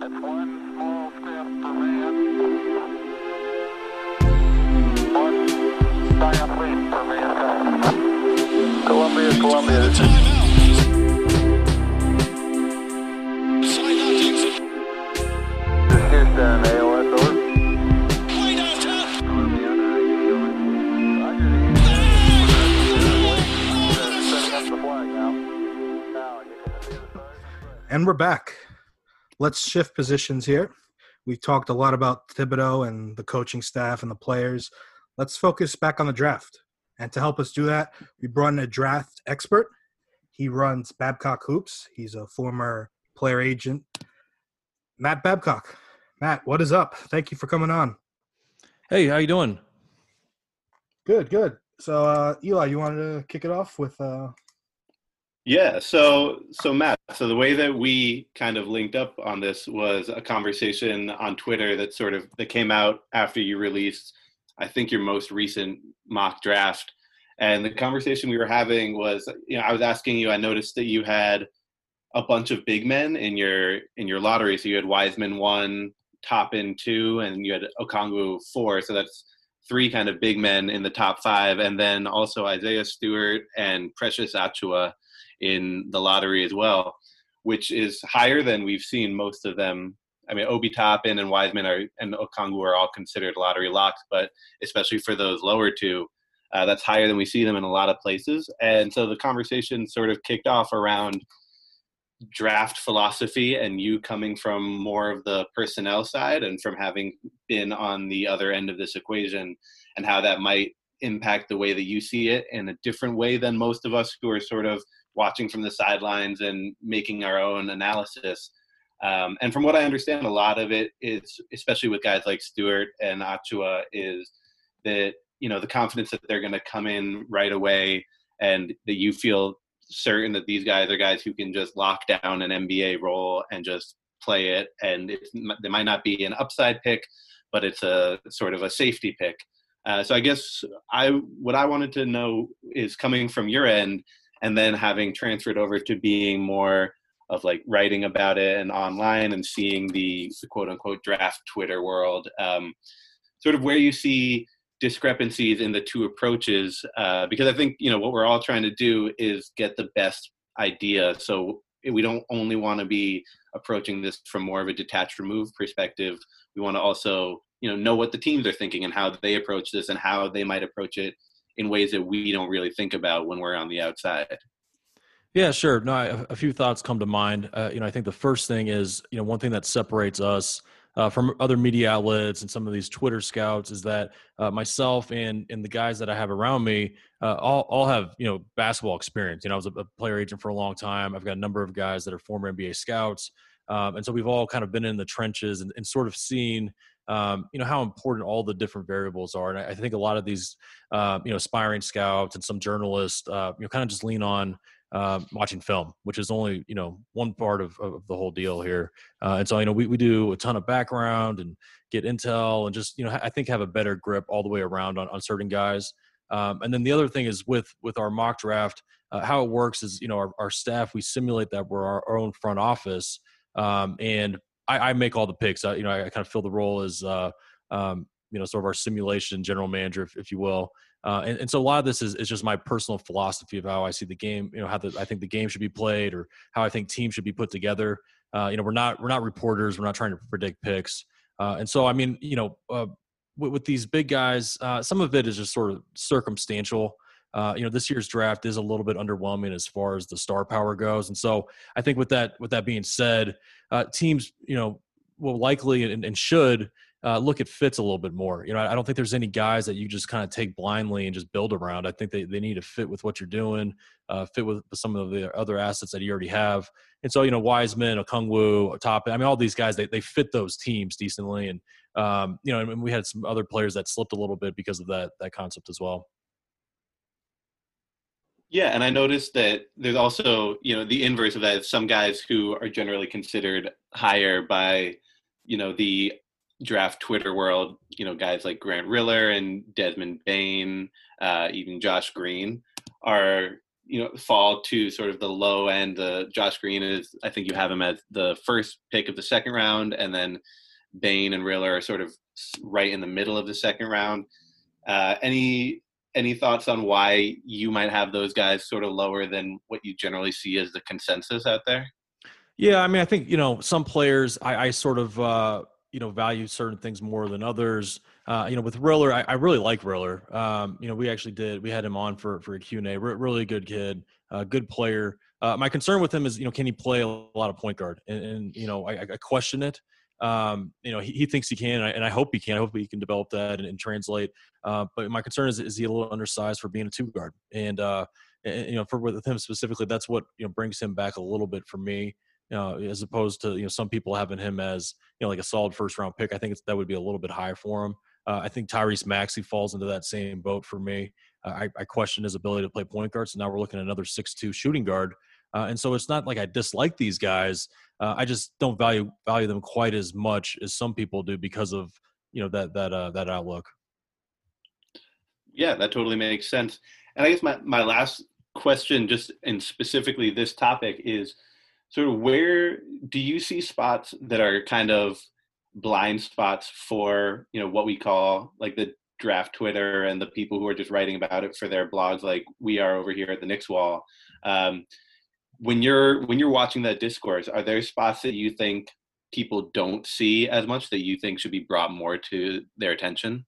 Columbia, Columbia. This is Houston. And we're back. Let's shift positions here. We've talked a lot about Thibodeau and the coaching staff and the players. Let's focus back on the draft. And to help us do that, we brought in a draft expert. He runs Babcock Hoops. He's a former player agent. Matt Babcock. Matt, what is up? Thank you for coming on. Hey, how you doing? Good, good. So, uh, Eli, you wanted to kick it off with uh, Yeah, so so Matt, so the way that we kind of linked up on this was a conversation on Twitter that sort of that came out after you released I think your most recent mock draft. And the conversation we were having was you know, I was asking you, I noticed that you had a bunch of big men in your in your lottery. So you had Wiseman one, Toppin two, and you had Okongwu four. So that's three kind of big men in the top five, and then also Isaiah Stewart and Precious Achiuwa in the lottery as well, which is higher than we've seen most of them. I mean, Obi Toppin and Wiseman are, and Okongwu are all considered lottery locks, but especially for those lower two, uh, that's higher than we see them in a lot of places. And so the conversation sort of kicked off around draft philosophy and you coming from more of the personnel side and from having been on the other end of this equation and how that might impact the way that you see it in a different way than most of us who are sort of watching from the sidelines and making our own analysis. Um, and from what I understand, a lot of it is, especially with guys like Stewart and Achiuwa, is that you know the confidence that they're going to come in right away, and that you feel certain that these guys are guys who can just lock down an NBA role and just play it. And it's, they might not be an upside pick, but it's a sort of a safety pick. Uh, so I guess I what I wanted to know is coming from your end, and then having transferred over to being more of like writing about it and online and seeing the, the quote unquote draft Twitter world, um, sort of where you see discrepancies in the two approaches. Uh, because I think you know what we're all trying to do is get the best idea. So we don't only want to be approaching this from more of a detached, removed perspective. We want to also you know know what the teams are thinking and how they approach this and how they might approach it in ways that we don't really think about when we're on the outside. Yeah, sure. No, I, a few thoughts come to mind. Uh, you know, I think the first thing is, you know, one thing that separates us uh, from other media outlets and some of these Twitter scouts is that uh, myself and and the guys that I have around me uh, all all have you know basketball experience. You know, I was a, a, player agent for a long time. I've got a number of guys that are former NBA scouts, um, and so we've all kind of been in the trenches and, and sort of seen. Um, you know how important all the different variables are, and I, I think a lot of these, uh, you know, aspiring scouts and some journalists, uh, you know, kind of just lean on uh, watching film, which is only you know one part of, of the whole deal here. Uh, and so you know we, we do a ton of background and get intel and just you know I think have a better grip all the way around on, on certain guys. Um, and then the other thing is with with our mock draft, uh, how it works is you know our, our staff we simulate that we're our, our own front office, um, and I, I, make all the picks. I, you know I, I kind of fill the role as uh, um, you know sort of our simulation general manager, if, if you will. Uh, and, and, so a lot of this is, is just my personal philosophy of how I see the game, you know, how the, I think the game should be played or how I think teams should be put together. Uh, you know, we're not, we're not reporters. We're not trying to predict picks. Uh, and so, I mean, you know, uh, with, with, these big guys, uh, some of it is just sort of circumstantial. Uh, you know, this year's draft is a little bit underwhelming as far as the star power goes. And so I think with that, with that being said, teams, you know, will likely and, and should uh, look at fits a little bit more. You know, I don't think there's any guys that you just kind of take blindly and just build around. I think they, they need to fit with what you're doing, uh, fit with some of the other assets that you already have. And so, you know, Wiseman, Okongwu, Top, I mean, all these guys, they, they fit those teams decently. And, um, you know, and we had some other players that slipped a little bit because of that, that concept as well. Yeah, and I noticed that there's also, you know, the inverse of that. Some guys who are generally considered higher by, you know, the draft Twitter world, you know, guys like Grant Riller and Desmond Bane, uh, even Josh Green, are you know fall to sort of the low end. Uh, Josh Green is I think you have him as the first pick of the second round, and then Bane and Riller are sort of right in the middle of the second round. Uh, any any thoughts on why you might have those guys sort of lower than what you generally see as the consensus out there? Yeah, I mean, I think you know some players I, I sort of uh, you know value certain things more than others. Uh, you know, with Riller, I, I really like Riller. Um, you know, we actually did we had him on for for a Q and A. Re- really good kid, uh, good player. Uh, my concern with him is you know can he play a lot of point guard, and, and you know I, I question it. Um, you know, he, he thinks he can, and I, and I, hope he can. I hope he can develop that and, and translate. Uh, but my concern is, is he a little undersized for being a two guard? And, uh, and, you know, for with him specifically, that's what you know brings him back a little bit for me. Know, as opposed to you know some people having him as you know like a solid first round pick. I think that would be a little bit high for him. Uh, I think Tyrese Maxey falls into that same boat for me. Uh, I, I, question his ability to play point guard. So now we're looking at another six two shooting guard. Uh, and so it's not like I dislike these guys. Uh, I just don't value value them quite as much as some people do because of you know that that uh, that outlook. Yeah, that totally makes sense. And I guess my my last question, just and specifically this topic, is sort of where do you see spots that are kind of blind spots for you know what we call like the draft Twitter and the people who are just writing about it for their blogs, like we are over here at the Knicks Wall. Um, when you're when you're watching that discourse, are there spots that you think people don't see as much that you think should be brought more to their attention?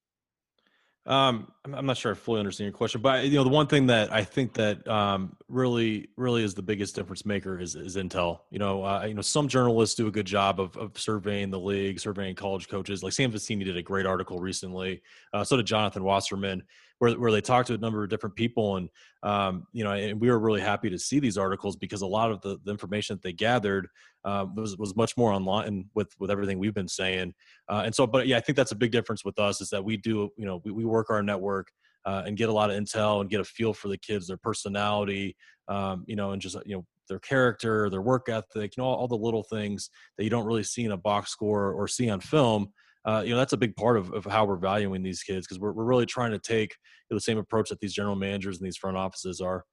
Um, I'm not sure I fully understand your question, but you know, the one thing that I think that um, really, really is the biggest difference maker is, is intel. You know, uh, you know, some journalists do a good job of, of surveying the league, surveying college coaches. Like Sam Vecenie did a great article recently. Uh, so did Jonathan Wasserman, where where they talked to a number of different people, and um, you know, and we were really happy to see these articles because a lot of the, the information that they gathered uh, was was much more online with with everything we've been saying. Uh, and so, but yeah, I think that's a big difference with us is that we do, you know, we, we work our network. Uh, and get a lot of intel and get a feel for the kids, their personality, um, you know, and just you know their character, their work ethic, you know, all, all, the little things that you don't really see in a box score or see on film uh, you know that's a big part of, of how we're valuing these kids because we're, we're really trying to take the same approach that these general managers and these front offices are.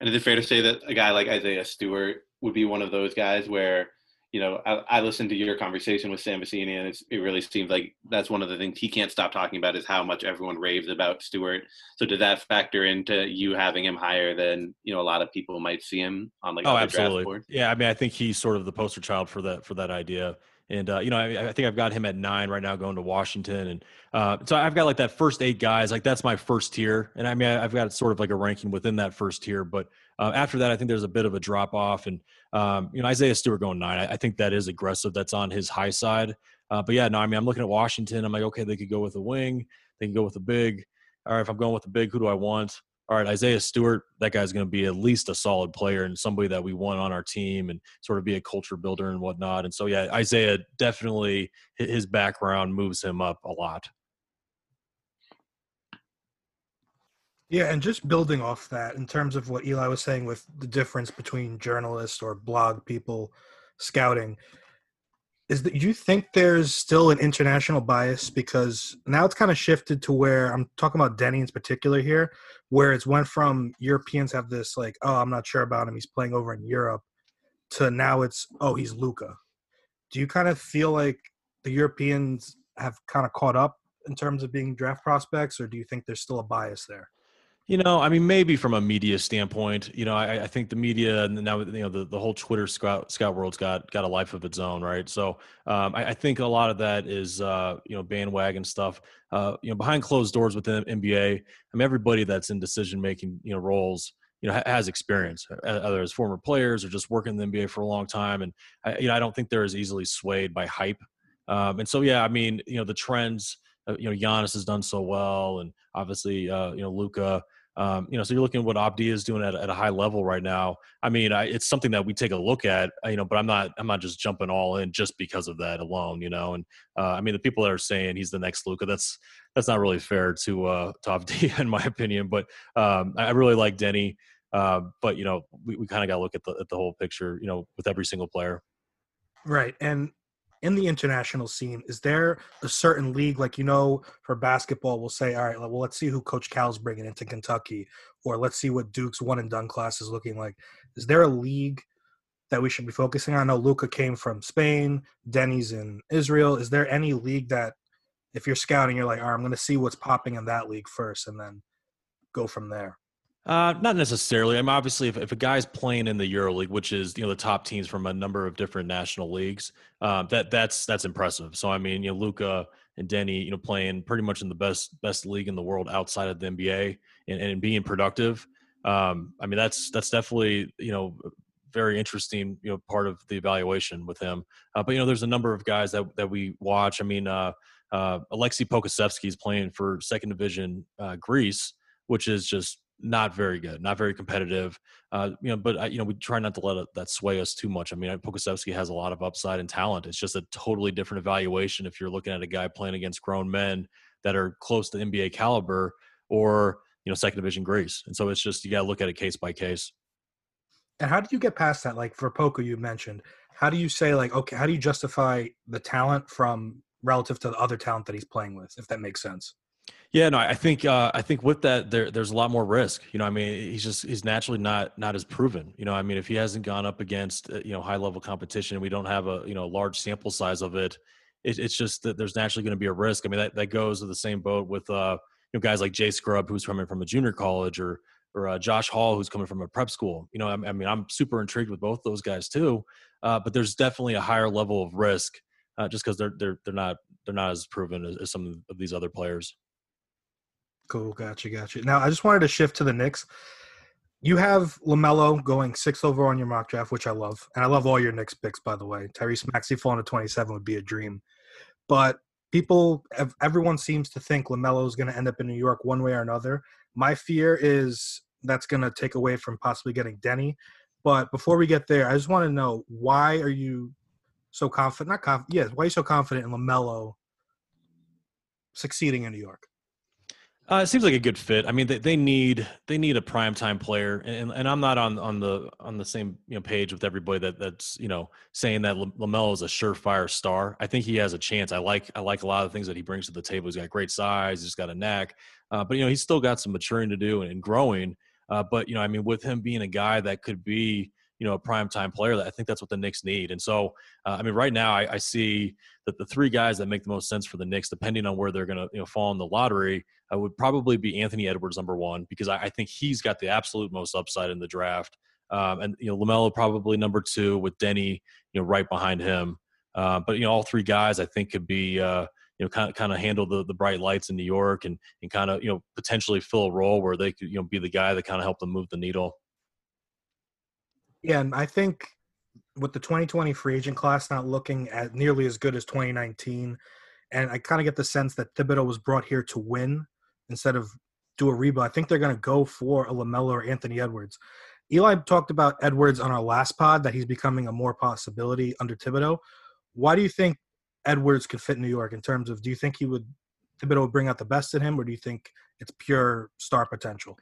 And is it fair to say that a guy like isaiah stewart would be one of those guys where you know i, I listened to your conversation with sam and it really seems like that's one of the things he can't stop talking about is how much everyone raves about stewart. So did that factor into you having him higher than you know a lot of people might see him on like oh absolutely. yeah i mean i think he's sort of the poster child for that for that idea and uh, you know, I, I, think I've got him at nine right now, going to Washington, and uh, so I've got like that first eight guys. Like that's my first tier, and I mean, I've got sort of like a ranking within that first tier. But uh, after that, I think there's a bit of a drop off, and um, you know, Isaiah Stewart going nine. I, I, think that is aggressive. That's on his high side. Uh, but yeah, no, I mean, I'm looking at Washington. I'm like, okay, they could go with a wing, they can go with a big. All right, if I'm going with a big, who do I want? All right, Isaiah Stewart, that guy's going to be at least a solid player and somebody that we want on our team and sort of be a culture builder and whatnot. And so, yeah, Isaiah definitely his background moves him up a lot. Yeah, and just building off that in terms of what Eli was saying with the difference between journalists or blog people scouting, is that you think there's still an international bias because now it's kind of shifted to where I'm talking about Deni in particular here, where it's went from Europeans have this like, oh, I'm not sure about him, he's playing over in Europe, to now it's oh, he's Luka. Do you kind of feel like the Europeans have kind of caught up in terms of being draft prospects, or do you think there's still a bias there? You know, I mean, maybe from a media standpoint, you know, I, I think the media and now you know the, the whole Twitter scout scout world's got got a life of its own, right? So um, I, I, think a lot of that is uh, you know bandwagon stuff. Uh, you know, behind closed doors within NBA, I mean, everybody that's in decision making you know roles you know has experience, either as former players or just working in the NBA for a long time, and I, you know I don't think they're as easily swayed by hype. Um, and so yeah, I mean, you know, the trends. Uh, you know, Giannis has done so well, and obviously, uh, you know, Luka. Um, you know, so you're looking at what Abdi is doing at, at a high level right now. I mean, I, it's something that we take a look at, uh, you know, but I'm not, I'm not just jumping all in just because of that alone, you know. And uh, I mean, the people that are saying he's the next Luka, that's that's not really fair to uh, to Abdi, in my opinion. But um, I really like Deni, uh, but you know, we, we kind of got to look at the at the whole picture, you know, with every single player. Right, and in the international scene, is there a certain league, like you know, for basketball, we'll say, all right, well, let's see who Coach Cal's bringing into Kentucky, or let's see what Duke's one and done class is looking like. Is there a league that we should be focusing on? I know Luka came from Spain, Deni's in Israel. Is there any league that, if you're scouting, you're like, all right, I'm going to see what's popping in that league first, and then go from there? Uh, not necessarily. I mean, obviously, if, if a guy's playing in the EuroLeague, which is you know the top teams from a number of different national leagues, um, that that's that's impressive. So I mean, you know, Luka and Deni, you know, playing pretty much in the best best league in the world outside of the NBA and, and being productive. Um, I mean, that's that's definitely you know very interesting you know part of the evaluation with him. Uh, but you know, there's a number of guys that that we watch. I mean, uh, uh, Aleksej is playing for second division uh, Greece, which is just not very good, not very competitive. Uh, you know, but uh, you know, we try not to let it, that sway us too much. I mean, Pokusevski has a lot of upside and talent. It's just a totally different evaluation if you're looking at a guy playing against grown men that are close to NBA caliber or you know second division Greece. And so it's just you got to look at it case by case. And how do you get past that? Like for Poku, you mentioned, how do you say like, okay, how do you justify the talent from relative to the other talent that he's playing with, if that makes sense? Yeah, no, I think uh, I think with that there there's a lot more risk. You know, I mean, he's just he's naturally not not as proven. You know, I mean, if he hasn't gone up against uh, you know high level competition, we don't have a you know large sample size of it. it it's just that there's naturally going to be a risk. I mean, that that goes to the same boat with uh, you know guys like Jay Scrubb who's coming from a junior college, or or uh, Josh Hall, who's coming from a prep school. You know, I, I mean, I'm super intrigued with both those guys too. Uh, but there's definitely a higher level of risk uh, just because they're they're they're not they're not as proven as, as some of these other players. Cool, gotcha, gotcha. Now I just wanted to shift to the Knicks. You have Lamelo going six over on your mock draft, which I love, and I love all your Knicks picks, by the way. Tyrese Maxey falling to twenty-seven would be a dream, but people, everyone seems to think Lamelo is going to end up in New York one way or another. My fear is that's going to take away from possibly getting Deni. But before we get there, I just want to know why are you so confident? Not confident. Yes, why are you so confident in Lamelo succeeding in New York? Uh, it seems like a good fit. I mean, they, they need they need a primetime player, and and I'm not on on the on the same you know page with everybody that that's you know saying that Lamelo is a surefire star. I think he has a chance. I like I like a lot of the things that he brings to the table. He's got great size. He's got a neck, uh, but you know he's still got some maturing to do and, and growing. Uh, but you know, I mean, with him being a guy that could be you know a prime time player. I think that's what the Knicks need. And so, uh, I mean, right now I, I, see that the three guys that make the most sense for the Knicks, depending on where they're going to you know fall in the lottery, uh, would probably be Anthony Edwards number one because I, I, think he's got the absolute most upside in the draft. Um, and you know Lamelo probably number two with Deni you know right behind him. Uh, but you know all three guys I think could be uh, you know kind of kind of handle the, the bright lights in New York and and kind of you know potentially fill a role where they could you know be the guy that kind of help them move the needle. Yeah, and I think with the 2020 free agent class not looking at nearly as good as 2019, and I kind of get the sense that Thibodeau was brought here to win instead of do a rebuild. I think they're going to go for a Lamelo or Anthony Edwards. Eli talked about Edwards on our last pod that he's becoming a more possibility under Thibodeau. Why do you think Edwards could fit New York in terms of do you think he would Thibodeau would bring out the best in him, or do you think it's pure star potential?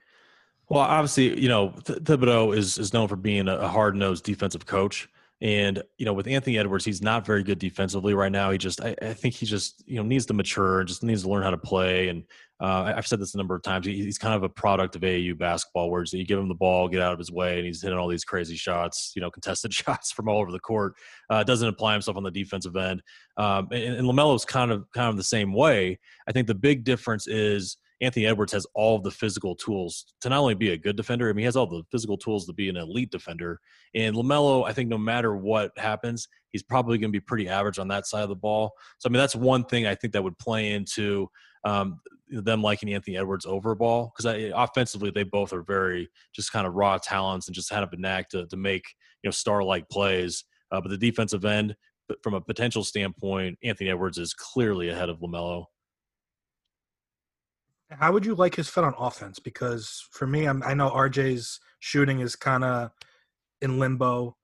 Well, obviously, you know Thibodeau is is known for being a hard nosed defensive coach, and you know with Anthony Edwards, he's not very good defensively right now. He just, I, I think he just you know needs to mature and just needs to learn how to play. And uh, I've said this a number of times. he's kind of a product of AAU basketball, where you give him the ball, get out of his way, and he's hitting all these crazy shots, you know, contested shots from all over the court. Uh, doesn't apply himself on the defensive end. Um, and, and Lamelo's kind of kind of the same way. I think the big difference is Anthony Edwards has all of the physical tools to not only be a good defender, I mean, he has all the physical tools to be an elite defender. And LaMelo, I think no matter what happens, he's probably going to be pretty average on that side of the ball. So, I mean, that's one thing I think that would play into um, them liking Anthony Edwards over Ball because offensively, they both are very just kind of raw talents and just have a knack to, to make, you know, star like plays. Uh, but the defensive end, from a potential standpoint, Anthony Edwards is clearly ahead of LaMelo. How would you like his fit on offense? Because for me, I'm, i know RJ's shooting is kind of in limbo.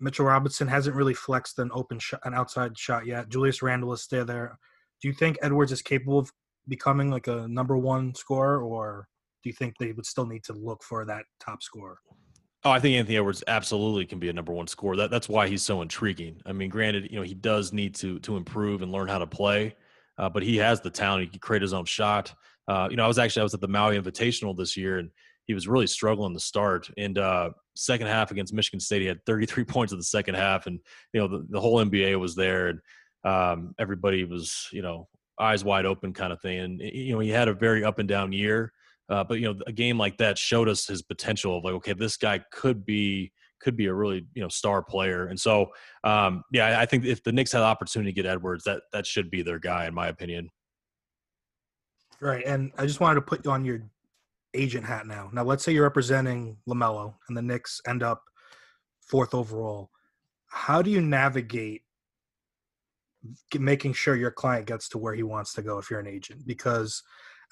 Mitchell Robinson hasn't really flexed an open shot, an outside shot yet. Julius Randle is still there. Do you think Edwards is capable of becoming like a number one scorer, or do you think they would still need to look for that top scorer? Oh, I think Anthony Edwards absolutely can be a number one scorer. That that's why he's so intriguing. I mean, granted, you know he does need to to improve and learn how to play, uh, but he has the talent. He can create his own shot. Uh, you know, I was actually I was at the Maui Invitational this year, and he was really struggling to start. And uh, second half against Michigan State, he had 33 points in the second half, and you know the, the whole NBA was there, and um, everybody was you know eyes wide open kind of thing. And you know he had a very up and down year. Uh, but you know, a game like that showed us his potential of like, okay, this guy could be could be a really you know star player. And so, um, yeah, I think if the Knicks had the opportunity to get Edwards, that that should be their guy, in my opinion. Right, and I just wanted to put you on your agent hat now. Now, let's say you're representing Lamelo, and the Knicks end up fourth overall. How do you navigate making sure your client gets to where he wants to go if you're an agent? Because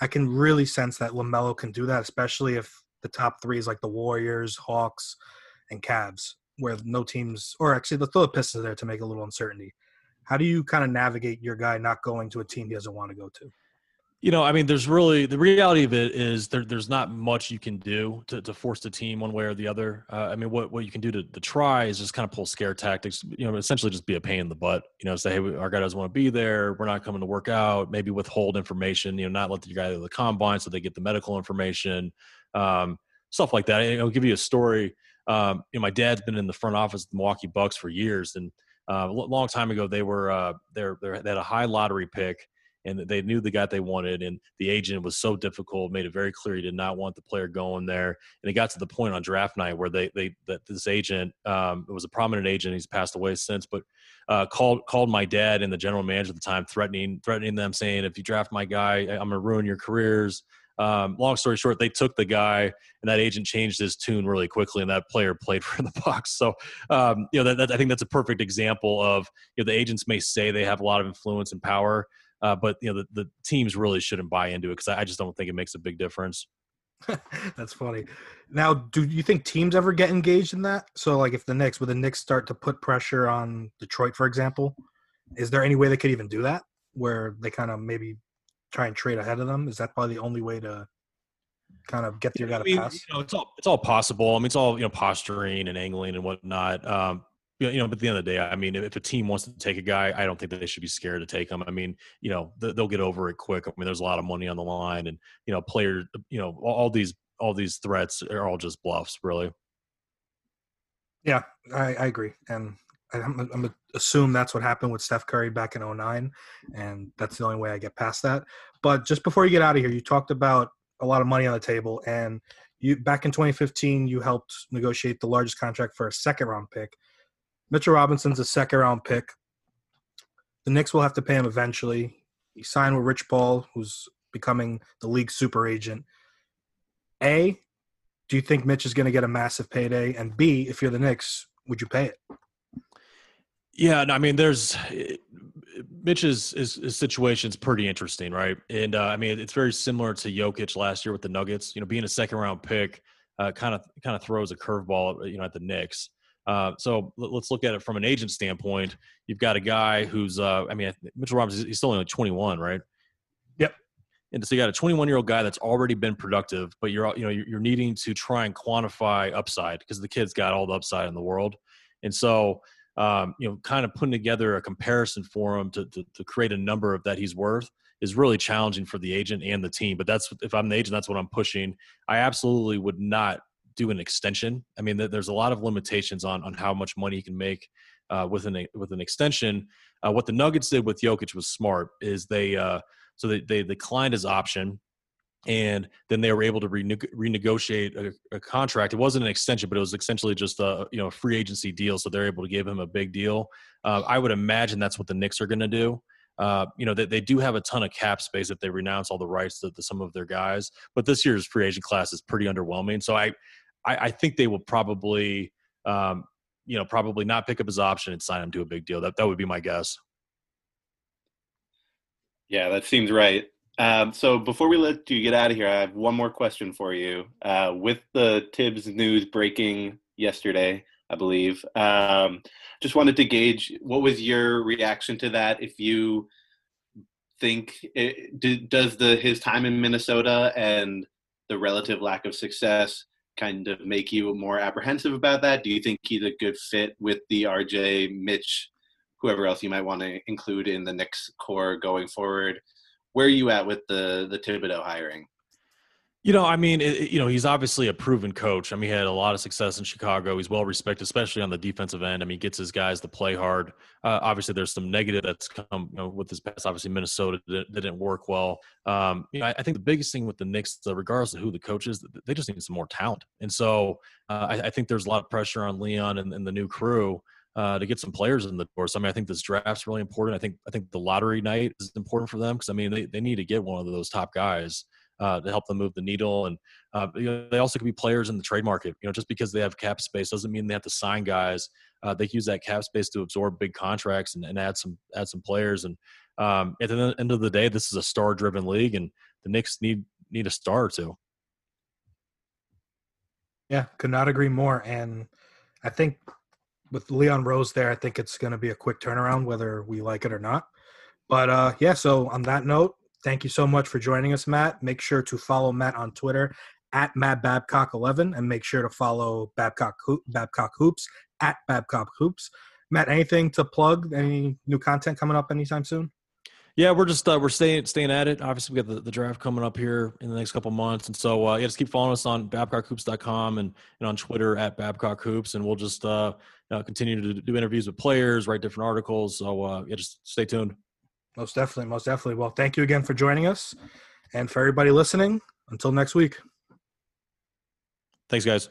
I can really sense that Lamelo can do that, especially if the top three is like the Warriors, Hawks, and Cavs, where no teams, or actually the throw Pistons there to make a little uncertainty. How do you kind of navigate your guy not going to a team he doesn't want to go to? You know, I mean, there's really the reality of it is there, there's not much you can do to, to force the team one way or the other. Uh, I mean, what, what you can do to, to try is just kind of pull scare tactics, you know, essentially just be a pain in the butt, you know, say, hey, our guy doesn't want to be there. We're not coming to work out. Maybe withhold information, you know, not let the guy to the combine so they get the medical information, um, stuff like that. I'll give you a story. Um, you know, my dad's been in the front office of the Milwaukee Bucks for years. And uh, a long time ago, they were, uh, they're, they're, they had a high lottery pick and they knew the guy they wanted. And the agent was so difficult, made it very clear he did not want the player going there. And it got to the point on draft night where they they that this agent um, it was a prominent agent. He's passed away since, but uh, called called my dad and the general manager at the time, threatening threatening them, saying, "If you draft my guy, I'm gonna ruin your careers." Um, long story short, they took the guy, and that agent changed his tune really quickly, and that player played for the Bucks. So, um, you know, that, that, I think that's a perfect example of you know the agents may say they have a lot of influence and power, uh, but you know, the, the teams really shouldn't buy into it because I just don't think it makes a big difference. That's funny. Now, do you think teams ever get engaged in that? So, like, if the Knicks, would the Knicks start to put pressure on Detroit, for example? Is there any way they could even do that, where they kind of maybe try and trade ahead of them? Is that probably the only way to kind of get your guy to mean, pass? You know, it's all it's all possible. I mean, it's all you know, posturing and angling and whatnot. Um, you know, but at the end of the day, I mean, if a team wants to take a guy, I don't think that they should be scared to take him. I mean, you know, they'll get over it quick. I mean, there's a lot of money on the line, and you know, players, you know, all these all these threats are all just bluffs, really. Yeah, I, I agree, and I'm, I'm gonna assume that's what happened with Steph Curry back in 09, and that's the only way I get past that. But just before you get out of here, you talked about a lot of money on the table, and you back in 2015, you helped negotiate the largest contract for a second round pick Mitchell Robinson's a second round pick. The Knicks will have to pay him eventually. He signed with Rich Paul, who's becoming the league super agent. A, do you think Mitch is going to get a massive payday? And B, if you're the Knicks, would you pay it? Yeah, I mean, there's Mitch's his, his situation's pretty interesting, right? And uh, I mean, it's very similar to Jokic last year with the Nuggets. You know, being a second round pick kind of kind of throws a curveball, you know, at the Knicks. Uh, so let's look at it from an agent standpoint. You've got a guy who's, uh, I mean, Mitchell Robinson, he's still only 21, right? Yep. And so you got a 21 year old guy that's already been productive, but you're, you know, you're needing to try and quantify upside because the kid's got all the upside in the world. And so, um, you know, kind of putting together a comparison for him to, to, to create a number of that he's worth is really challenging for the agent and the team. But that's if I'm the agent, that's what I'm pushing. I absolutely would not do an extension. I mean, there's a lot of limitations on on how much money you can make uh, with an with an extension. Uh, what the Nuggets did with Jokic was smart. Is they uh, so they, they declined his option, and then they were able to rene- renegotiate a, a, contract. It wasn't an extension, but it was essentially just a you know a free agency deal. So they're able to give him a big deal. Uh, I would imagine that's what the Knicks are going to do. Uh, you know, they, they do have a ton of cap space if they renounce all the rights to, to, some of their guys. But this year's free agent class is pretty underwhelming. So I, I, I think they will probably, um, you know, probably not pick up his option and sign him to a big deal. That that would be my guess. Yeah, that seems right. Um, so before we let you get out of here, I have one more question for you. Uh, with the Thibs news breaking yesterday, I believe, um, just wanted to gauge what was your reaction to that. If you think it, does the his time in Minnesota and the relative lack of success kind of make you more apprehensive about that? Do you think he's a good fit with the RJ, Mitch, whoever else you might want to include in the Knicks core going forward? Where are you at with the the Thibodeau hiring? You know, I mean, it, you know, he's obviously a proven coach. I mean, he had a lot of success in Chicago. He's well respected, especially on the defensive end. I mean, he gets his guys to play hard. Uh, obviously, there's some negative that's come you know, with his past. Obviously, Minnesota didn't, work well. Um, you know, I, I, think the biggest thing with the Knicks, uh, regardless of who the coach is, they just need some more talent. And so, uh, I, I, think there's a lot of pressure on Leon and, and the new crew. Uh, to get some players in the door. So I mean, I think this draft's really important. I think I think the lottery night is important for them because I mean they, they need to get one of those top guys uh, to help them move the needle. And uh, you know, they also could be players in the trade market. You know, just because they have cap space doesn't mean they have to sign guys. Uh, they use that cap space to absorb big contracts and, and add some add some players. And um, at the end of the day, this is a star-driven league, and the Knicks need need a star or two. Yeah, could not agree more. And I think with Leon Rose there, I think it's going to be a quick turnaround, whether we like it or not. But uh, yeah, so on that note, Thank you so much for joining us, Matt. Make sure to follow Matt on Twitter at Matt Babcock11 and make sure to follow Babcock, Babcock Hoops at Babcock Hoops. Matt, anything to plug? Any new content coming up anytime soon? Yeah, we're just uh, we're staying staying at it. Obviously, we got the, the draft coming up here in the next couple months, and so uh, yeah, just keep following us on BabcockHoops.com and and on Twitter at Babcock Hoops, and we'll just uh, know, continue to do interviews with players, write different articles. So uh, yeah, just stay tuned. Most definitely. Most definitely. Well, thank you again for joining us. And for everybody listening, until next week. Thanks, guys.